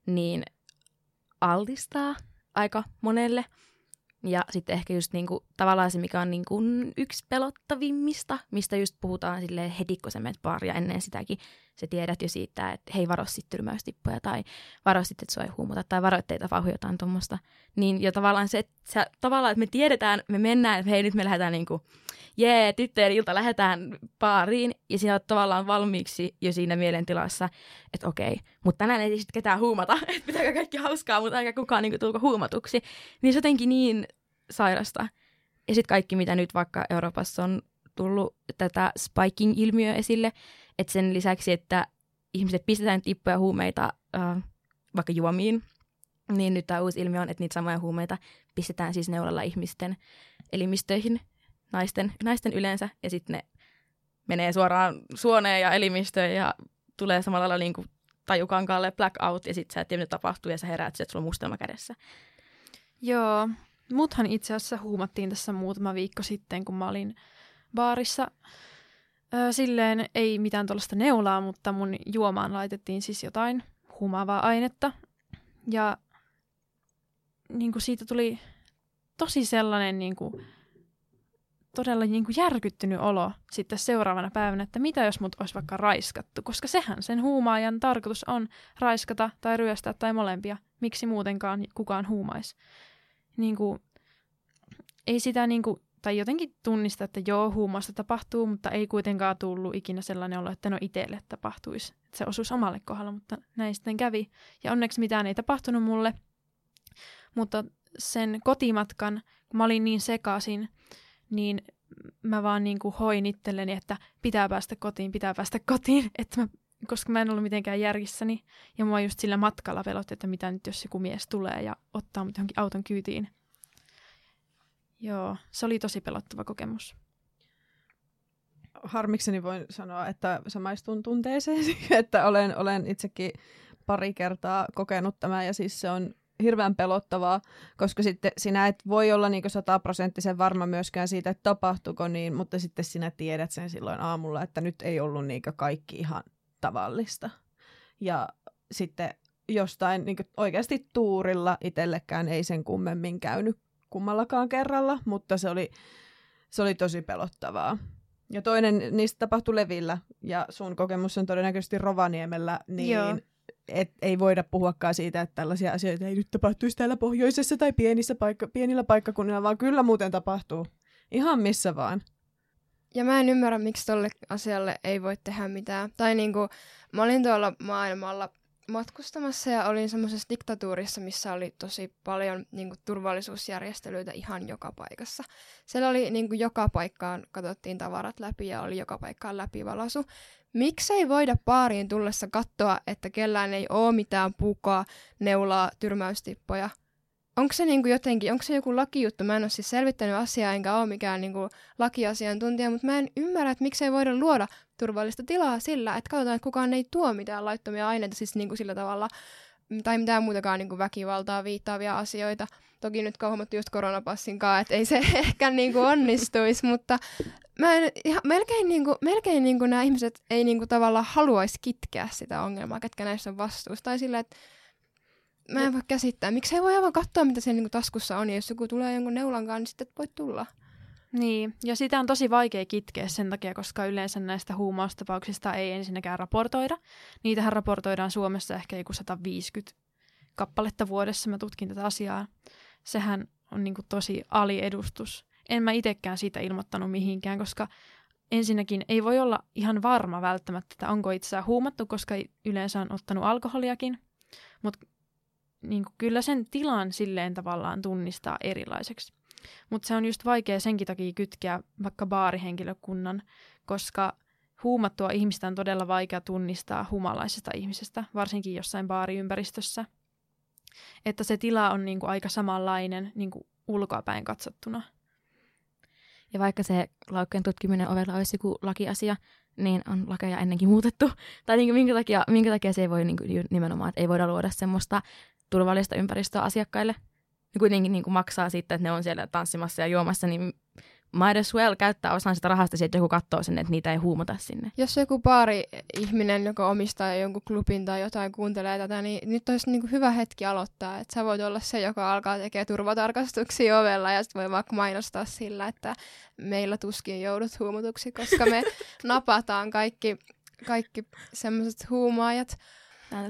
niin altistaa aika monelle. Ja sitten ehkä just niinku, tavallaan se, mikä on niinku yksi pelottavimmista, mistä just puhutaan silleen heti, kun sä menet baaria ennen sitäkin, sä tiedät jo siitä, että hei varo sitten tyrmäystippuja tai varo sitten, että sua ei huumuta tai varo, ettei tapahdu jotain tuommoista. Niin jo tavallaan se, että sä, tavallaan, että me tiedetään, me mennään, että hei nyt me lähdetään niinku, jee, tyttöjen ilta lähdetään baariin ja siinä on tavallaan valmiiksi jo siinä mielentilassa, että okei, mutta tänään ei sitten ketään huumata, että pitääkö kaikki hauskaa, mutta eikä kukaan niinku tulko huumatuksi. Niin se jotenkin niin sairasta. Ja sitten kaikki, mitä nyt vaikka Euroopassa on tullut tätä spiking-ilmiö esille, että sen lisäksi, että ihmiset pistetään tippuja huumeita äh, vaikka juomiin, niin nyt tämä uusi ilmiö on, että niitä samoja huumeita pistetään siis neulalla ihmisten elimistöihin, naisten, naisten yleensä, ja sitten ne menee suoraan suoneen ja elimistöön ja tulee samalla lailla niin kuin tajukankaalle blackout, ja sitten sä et tiedä, mitä tapahtuu, ja sä heräät, että sulla on mustelma kädessä. Joo, muthan itse asiassa huumattiin tässä muutama viikko sitten, kun mä olin baarissa. Öö, silleen ei mitään tuollaista neulaa, mutta mun juomaan laitettiin siis jotain humaavaa ainetta. Ja niin kuin siitä tuli tosi sellainen niin kuin, todella niin kuin järkyttynyt olo sitten seuraavana päivänä, että mitä jos mut olisi vaikka raiskattu, koska sehän sen huumaajan tarkoitus on raiskata tai ryöstää tai molempia. Miksi muutenkaan kukaan huumaisi? Niin kuin, ei sitä niin kuin, tai jotenkin tunnista, että joo, huumausta tapahtuu, mutta ei kuitenkaan tullut ikinä sellainen olo, että no itselle tapahtuisi. Että se osuisi omalle kohdalla, mutta näin sitten kävi. Ja onneksi mitään ei tapahtunut mulle. Mutta sen kotimatkan, kun mä olin niin sekaisin, niin mä vaan niin kuin hoin itselleni, että pitää päästä kotiin, pitää päästä kotiin, että mä, koska mä en ollut mitenkään järjissäni. Ja mua just sillä matkalla velotti, että mitä nyt jos joku mies tulee ja ottaa mut johonkin auton kyytiin. Joo, se oli tosi pelottava kokemus. Harmikseni voin sanoa, että samaistun tunteeseen, että olen, olen itsekin pari kertaa kokenut tämän ja siis se on hirveän pelottavaa, koska sitten sinä et voi olla niin sataprosenttisen varma myöskään siitä, että tapahtuuko niin, mutta sitten sinä tiedät sen silloin aamulla, että nyt ei ollut niin kaikki ihan tavallista. Ja sitten jostain niin oikeasti tuurilla itsellekään ei sen kummemmin käynyt kummallakaan kerralla, mutta se oli, se oli tosi pelottavaa. Ja toinen niistä tapahtui Levillä, ja sun kokemus on todennäköisesti Rovaniemellä, niin Joo et ei voida puhuakaan siitä, että tällaisia asioita ei nyt tapahtuisi täällä pohjoisessa tai pienissä paikka, pienillä paikkakunnilla, vaan kyllä muuten tapahtuu. Ihan missä vaan. Ja mä en ymmärrä, miksi tolle asialle ei voi tehdä mitään. Tai niinku, mä olin tuolla maailmalla matkustamassa ja olin semmoisessa diktatuurissa, missä oli tosi paljon niin kuin, turvallisuusjärjestelyitä ihan joka paikassa. Siellä oli niin kuin, joka paikkaan, katsottiin tavarat läpi ja oli joka paikkaan läpivalasu. Miksei voida baariin tullessa katsoa, että kellään ei ole mitään pukaa, neulaa, tyrmäystippoja? Onko se niin kuin jotenkin, onko se joku lakijuttu? Mä en ole siis selvittänyt asiaa, enkä ole mikään niin kuin lakiasiantuntija, mutta mä en ymmärrä, että miksei voida luoda turvallista tilaa sillä, että katsotaan, että kukaan ei tuo mitään laittomia aineita, siis niin kuin sillä tavalla, tai mitään muutakaan niin kuin väkivaltaa viittaavia asioita. Toki nyt kauhommattu just koronapassin kanssa, että ei se ehkä niin kuin onnistuisi, mutta mä en, ihan, melkein, niin kuin, melkein niin kuin nämä ihmiset ei niin kuin tavallaan haluaisi kitkeä sitä ongelmaa, ketkä näissä on vastuussa. Tai sillä, että mä en voi käsittää. Miksi ei voi aivan katsoa, mitä siellä niin kuin taskussa on, ja jos joku tulee jonkun neulankaan, niin sitten voi tulla. Niin, ja sitä on tosi vaikea kitkeä sen takia, koska yleensä näistä huumaustapauksista ei ensinnäkään raportoida. Niitähän raportoidaan Suomessa ehkä joku 150 kappaletta vuodessa. Mä tutkin tätä asiaa. Sehän on niin kuin tosi aliedustus. En mä itsekään siitä ilmoittanut mihinkään, koska ensinnäkin ei voi olla ihan varma välttämättä, että onko itseään huumattu, koska yleensä on ottanut alkoholiakin. Mutta niin kyllä sen tilan silleen tavallaan tunnistaa erilaiseksi. Mutta se on just vaikea senkin takia kytkeä vaikka baarihenkilökunnan, koska huumattua ihmistä on todella vaikea tunnistaa humalaisesta ihmisestä, varsinkin jossain baariympäristössä. Että se tila on niinku aika samanlainen niinku ulkoapäin katsottuna. Ja vaikka se laukkojen tutkiminen ovella olisi joku lakiasia, niin on lakeja ennenkin muutettu. Tai niin minkä, takia, minkä takia se ei voi niin kuin nimenomaan, että ei voida luoda semmoista turvallista ympäristöä asiakkaille – ja kuitenkin niin kuin maksaa sitten, että ne on siellä tanssimassa ja juomassa, niin might as well käyttää osan sitä rahasta että joku katsoo sinne, että niitä ei huumata sinne. Jos joku baari ihminen, joka omistaa jonkun klubin tai jotain, kuuntelee tätä, niin nyt olisi niin kuin hyvä hetki aloittaa. Että sä voit olla se, joka alkaa tekemään turvatarkastuksia ovella ja sitten voi vaikka mainostaa sillä, että meillä tuskin joudut huumutuksi, koska me napataan kaikki, kaikki semmoiset huumaajat.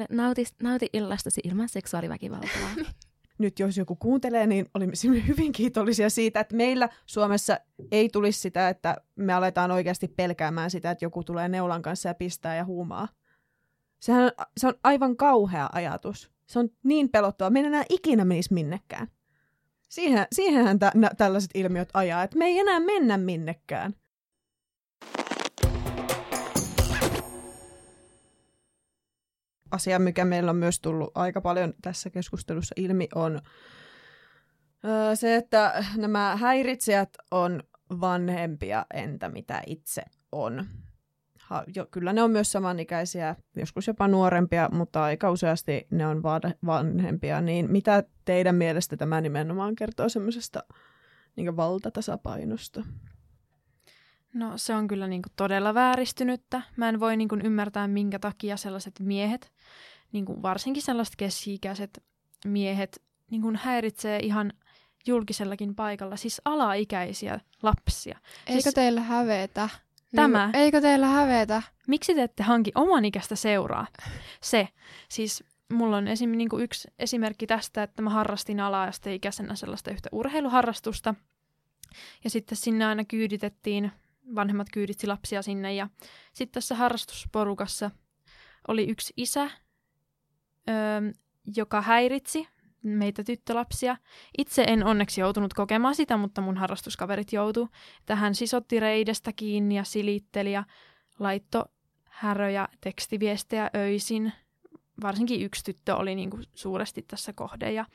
Nauti, nauti illastasi ilman seksuaaliväkivaltaa. nyt jos joku kuuntelee, niin olimme hyvin kiitollisia siitä, että meillä Suomessa ei tulisi sitä, että me aletaan oikeasti pelkäämään sitä, että joku tulee neulan kanssa ja pistää ja huumaa. Sehän se on aivan kauhea ajatus. Se on niin pelottava. Me ei enää ikinä menisi minnekään. Siihen, siihenhän tä, nä, tällaiset ilmiöt ajaa, että me ei enää mennä minnekään. Asia, mikä meillä on myös tullut aika paljon tässä keskustelussa ilmi, on se, että nämä häiritsijät on vanhempia, entä mitä itse on. Ha, jo, kyllä ne on myös samanikäisiä, joskus jopa nuorempia, mutta aika useasti ne on vanhempia. Niin mitä teidän mielestä tämä nimenomaan kertoo semmoisesta niin valtatasapainosta? No se on kyllä niin kuin todella vääristynyttä. Mä en voi niin kuin ymmärtää, minkä takia sellaiset miehet, niin kuin varsinkin sellaiset keski-ikäiset miehet, niin kuin häiritsee ihan julkisellakin paikalla, siis alaikäisiä lapsia. Eikö siis... teillä hävetä? Tämä. Niin, eikö teillä hävetä? Miksi te ette hanki oman ikäistä seuraa? Se. Siis mulla on esim, niin kuin yksi esimerkki tästä, että mä harrastin ala-asteikäisenä sellaista yhtä urheiluharrastusta. Ja sitten sinne aina kyyditettiin vanhemmat kyyditsi lapsia sinne. Ja sitten tässä harrastusporukassa oli yksi isä, öö, joka häiritsi meitä tyttölapsia. Itse en onneksi joutunut kokemaan sitä, mutta mun harrastuskaverit joutu. Tähän sisotti reidestä kiinni ja silitteli ja laitto häröjä tekstiviestejä öisin. Varsinkin yksi tyttö oli niinku suuresti tässä kohde ja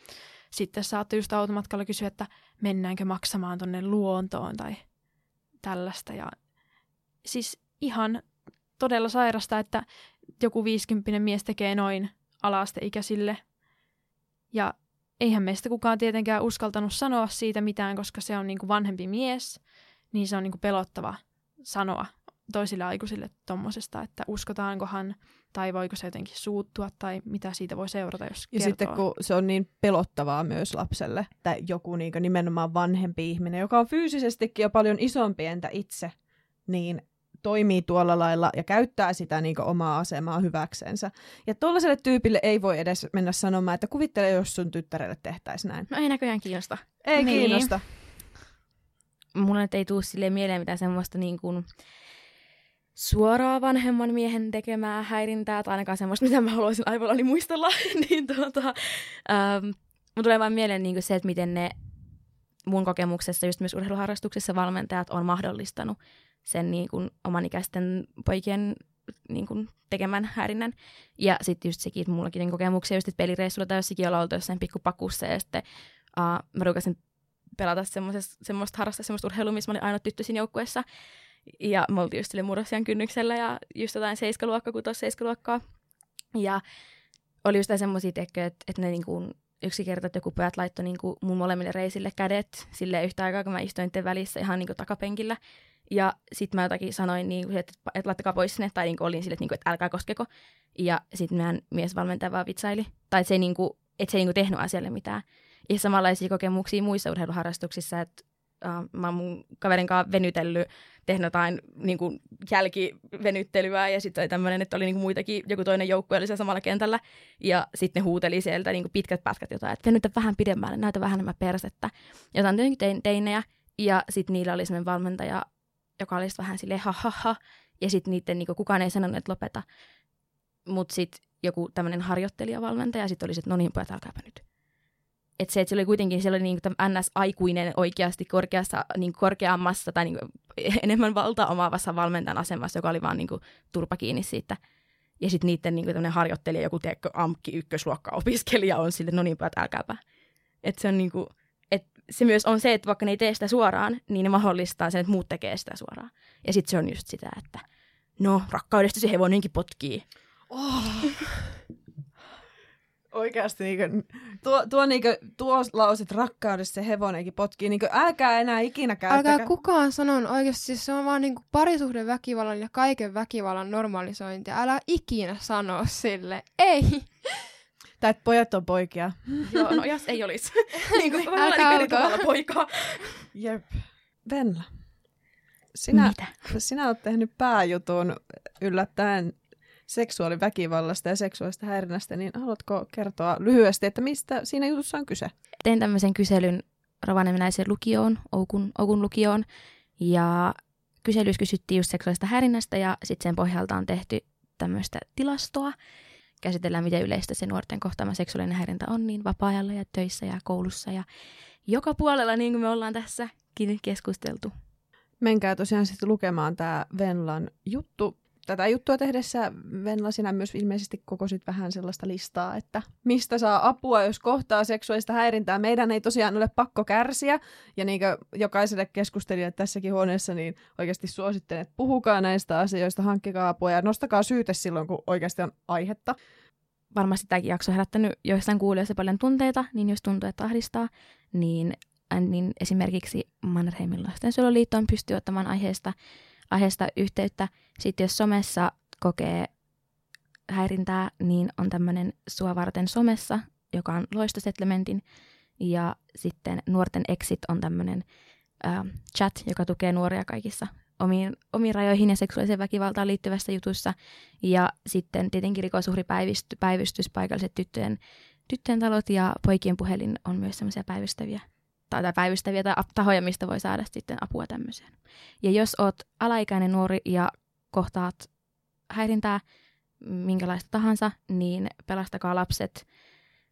sitten saattoi just automatkalla kysyä, että mennäänkö maksamaan tonne luontoon tai tällaista. Ja siis ihan todella sairasta, että joku viisikymppinen mies tekee noin alasteikäisille. Ja eihän meistä kukaan tietenkään uskaltanut sanoa siitä mitään, koska se on niin kuin vanhempi mies, niin se on niin kuin pelottava sanoa toisille aikuisille tuommoisesta, että uskotaankohan tai voiko se jotenkin suuttua tai mitä siitä voi seurata, jos Ja kertoo. sitten kun se on niin pelottavaa myös lapselle, että joku niin nimenomaan vanhempi ihminen, joka on fyysisestikin jo paljon isompi entä itse, niin toimii tuolla lailla ja käyttää sitä niin omaa asemaa hyväksensä. Ja tuollaiselle tyypille ei voi edes mennä sanomaan, että kuvittele, jos sun tyttärelle tehtäisiin näin. No ei näköjään kiinnosta. Ei niin. kiinnosta. mulla nyt ei tuu silleen mieleen mitään semmoista niin kuin suoraa vanhemman miehen tekemää häirintää, tai ainakaan semmoista, mitä mä haluaisin aivollani muistella, niin tuota, ähm, mun tulee vaan mieleen niin se, että miten ne mun kokemuksessa, just myös urheiluharrastuksessa valmentajat on mahdollistanut sen niin kuin oman ikäisten poikien niin kuin, tekemään häirinnän. Ja sitten just sekin, että mullakin kokemuksia just, että pelireissulla tai jossakin olla oltu jossain pikkupakussa ja sitten uh, mä ruukasin pelata semmoista harrastaa semmoista urheilua, missä mä olin aina tyttö siinä joukkueessa. Ja me oltiin just sille murrosian kynnyksellä ja just jotain seiskaluokkaa, kun tuossa seiskaluokkaa. Ja oli just semmoisia tekkejä, että, että ne niinku, yksi kerta, että joku pojat laittoi niinku mun molemmille reisille kädet sille yhtä aikaa, kun mä istuin välissä ihan niinku takapenkillä. Ja sitten mä jotakin sanoin, niin kuin, että, että laittakaa pois sinne, tai niin kuin olin sille, että, niin kuin, että älkää koskeko. Ja sitten meidän miesvalmentaja vaan vitsaili. Tai että se ei, niin kuin, että se ei niin kuin, tehnyt asialle mitään. Ja samanlaisia kokemuksia muissa urheiluharrastuksissa, että uh, mä oon mun kaverin kanssa venytellyt, tehnyt jotain niin kuin, jälkivenyttelyä ja sitten oli tämmöinen, että oli niin kuin, muitakin, joku toinen joukkue oli samalla kentällä ja sitten ne huuteli sieltä niin kuin, pitkät pätkät jotain, että venytä vähän pidemmälle, näytä vähän enemmän persettä. Jotain tietenkin tein, teinejä ja sitten niillä oli sellainen valmentaja, joka oli vähän silleen ha, ha, ha. Ja sitten niiden niinku, kukaan ei sanonut, että lopeta. Mutta sitten joku tämmöinen harjoittelijavalmentaja sitten oli että no niin pojat, älkääpä nyt. Että se, että se oli kuitenkin siellä oli niinku NS-aikuinen oikeasti korkeassa, niinku korkeammassa tai niinku enemmän valtaa omaavassa valmentajan asemassa, joka oli vaan niinku turpa kiinni siitä. Ja sitten niiden niinku harjoittelija, joku teekö AMKki ykkösluokka opiskelija on sille, no niin pojat, älkääpä. Että se on niinku, se myös on se, että vaikka ne ei tee sitä suoraan, niin ne mahdollistaa sen, että muut tekee sitä suoraan. Ja sitten se on just sitä, että no, rakkaudesta se hevonenkin potkii. Oh. Oikeasti niinku, tuo, tuo, niinku, tuo lauset rakkaudesta se hevonenkin potkii, niinku, älkää enää ikinä käyttäkää. Älkää kukaan sanon oikeasti, siis se on vaan niinku parisuhden väkivallan ja kaiken väkivallan normalisointi. Älä ikinä sano sille, ei. Tai että pojat on poikia. Joo, no jos ei olisi. niin kuin Älkää poikaa. Jep. Venla. Sinä, Mitä? sinä olet tehnyt pääjutun yllättäen seksuaaliväkivallasta ja seksuaalista häirinnästä, niin haluatko kertoa lyhyesti, että mistä siinä jutussa on kyse? Tein tämmöisen kyselyn Rovaniemenäisen lukioon, Oukun, Oukun lukioon, ja kyselyssä kysyttiin just seksuaalista häirinnästä, ja sitten sen pohjalta on tehty tämmöistä tilastoa, käsitellään, miten yleistä se nuorten kohtaama seksuaalinen häirintä on niin vapaa-ajalla ja töissä ja koulussa ja joka puolella, niin kuin me ollaan tässäkin keskusteltu. Menkää tosiaan sitten lukemaan tämä Venlan juttu tätä juttua tehdessä Venla, sinä myös ilmeisesti kokosit vähän sellaista listaa, että mistä saa apua, jos kohtaa seksuaalista häirintää. Meidän ei tosiaan ole pakko kärsiä, ja niin jokaiselle keskustelijalle tässäkin huoneessa, niin oikeasti suosittelen, että puhukaa näistä asioista, hankkikaa apua ja nostakaa syyte silloin, kun oikeasti on aihetta. Varmasti tämäkin jakso on herättänyt joissain kuulijoissa paljon tunteita, niin jos tuntuu, että ahdistaa, niin, niin esimerkiksi Mannerheimin lastensuojeluliittoon pystyy ottamaan aiheesta aiheesta yhteyttä. Sitten jos somessa kokee häirintää, niin on tämmöinen Sua varten somessa, joka on Loistosettlementin. Ja sitten Nuorten Exit on tämmöinen äh, chat, joka tukee nuoria kaikissa omiin, omiin rajoihin ja seksuaaliseen väkivaltaan liittyvässä jutussa. Ja sitten tietenkin rikosuhripäivystys, paikalliset tyttöjen, tyttöjen talot ja poikien puhelin on myös semmoisia päivystäviä tai päivystäviä tai tahoja, mistä voi saada sitten apua tämmöiseen. Ja jos oot alaikäinen nuori ja kohtaat häirintää, minkälaista tahansa, niin pelastakaa lapset.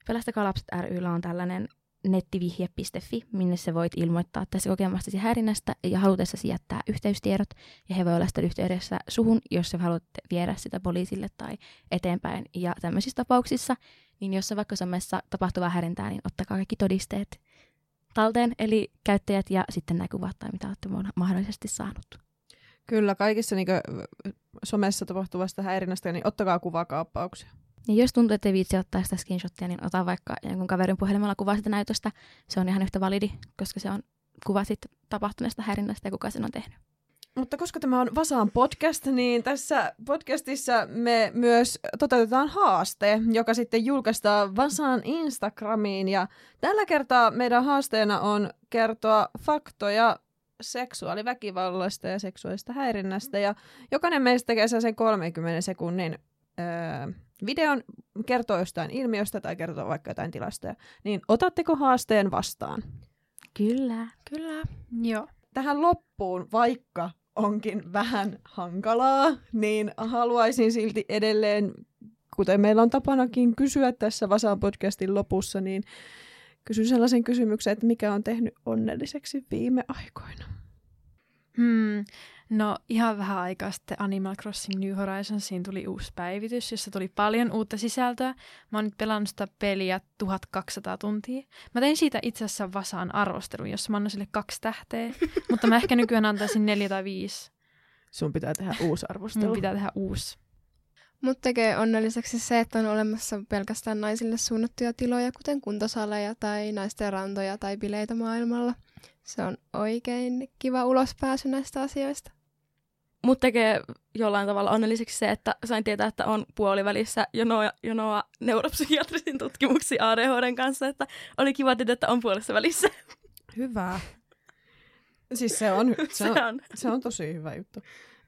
Pelastakaa lapset ryllä on tällainen nettivihje.fi, minne sä voit ilmoittaa tässä kokemastasi häirinnästä ja halutessasi jättää yhteystiedot. Ja he voi olla sitten yhteydessä suhun, jos sä haluat viedä sitä poliisille tai eteenpäin. Ja tämmöisissä tapauksissa, niin jos se vaikka somessa tapahtuvaa häirintää, niin ottakaa kaikki todisteet talteen, eli käyttäjät ja sitten nämä kuvat tai mitä olette mahdollisesti saanut. Kyllä, kaikissa niin somessa tapahtuvasta häirinnästä, niin ottakaa kuvakaappauksia. Ja jos tuntuu, että ei viitsi ottaa sitä screenshottia, niin ota vaikka jonkun kaverin puhelimella kuva sitä näytöstä. Se on ihan yhtä validi, koska se on kuva sitten tapahtuneesta häirinnästä ja kuka sen on tehnyt. Mutta koska tämä on Vasaan podcast, niin tässä podcastissa me myös toteutetaan haaste, joka sitten julkaistaan Vasaan Instagramiin. Ja tällä kertaa meidän haasteena on kertoa faktoja seksuaaliväkivallasta ja seksuaalista häirinnästä. Ja jokainen meistä tekee sen 30 sekunnin öö, videon, kertoo jostain ilmiöstä tai kertoo vaikka jotain tilastoja. Niin otatteko haasteen vastaan? Kyllä. Kyllä. Joo tähän loppuun, vaikka onkin vähän hankalaa, niin haluaisin silti edelleen, kuten meillä on tapanakin kysyä tässä Vasaan podcastin lopussa, niin kysyn sellaisen kysymyksen, että mikä on tehnyt onnelliseksi viime aikoina? Hmm. No ihan vähän aikaa sitten Animal Crossing New Horizonsiin tuli uusi päivitys, jossa tuli paljon uutta sisältöä. Mä oon nyt pelannut sitä peliä 1200 tuntia. Mä tein siitä itse asiassa Vasaan arvostelun, jossa mä annan sille kaksi tähteä, mutta mä ehkä nykyään antaisin neljä tai viisi. Sun pitää tehdä uusi arvostelu. Mun pitää tehdä uusi. Mutta tekee onnelliseksi se, että on olemassa pelkästään naisille suunnattuja tiloja, kuten kuntosaleja tai naisten rantoja tai bileitä maailmalla. Se on oikein kiva ulospääsy näistä asioista. Mut tekee jollain tavalla onnelliseksi se, että sain tietää, että on puolivälissä jonoa, jonoa neuropsykiatrisin tutkimuksiin ADHDn kanssa, että oli kiva tietää, että on puolessa välissä. Hyvä. Siis se on, se on, Se on. se on tosi hyvä juttu.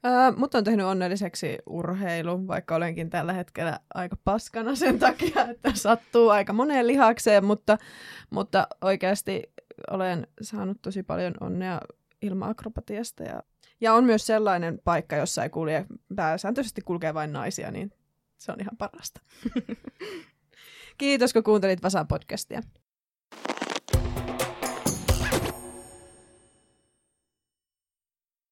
Öö, mut on tehnyt onnelliseksi urheilu, vaikka olenkin tällä hetkellä aika paskana sen takia, että sattuu aika moneen lihakseen, mutta, mutta oikeasti olen saanut tosi paljon onnea ilma-akrobatiasta. Ja, ja on myös sellainen paikka, jossa ei kulje, pääsääntöisesti kulkee vain naisia, niin se on ihan parasta. Kiitos, kun kuuntelit Vasan podcastia.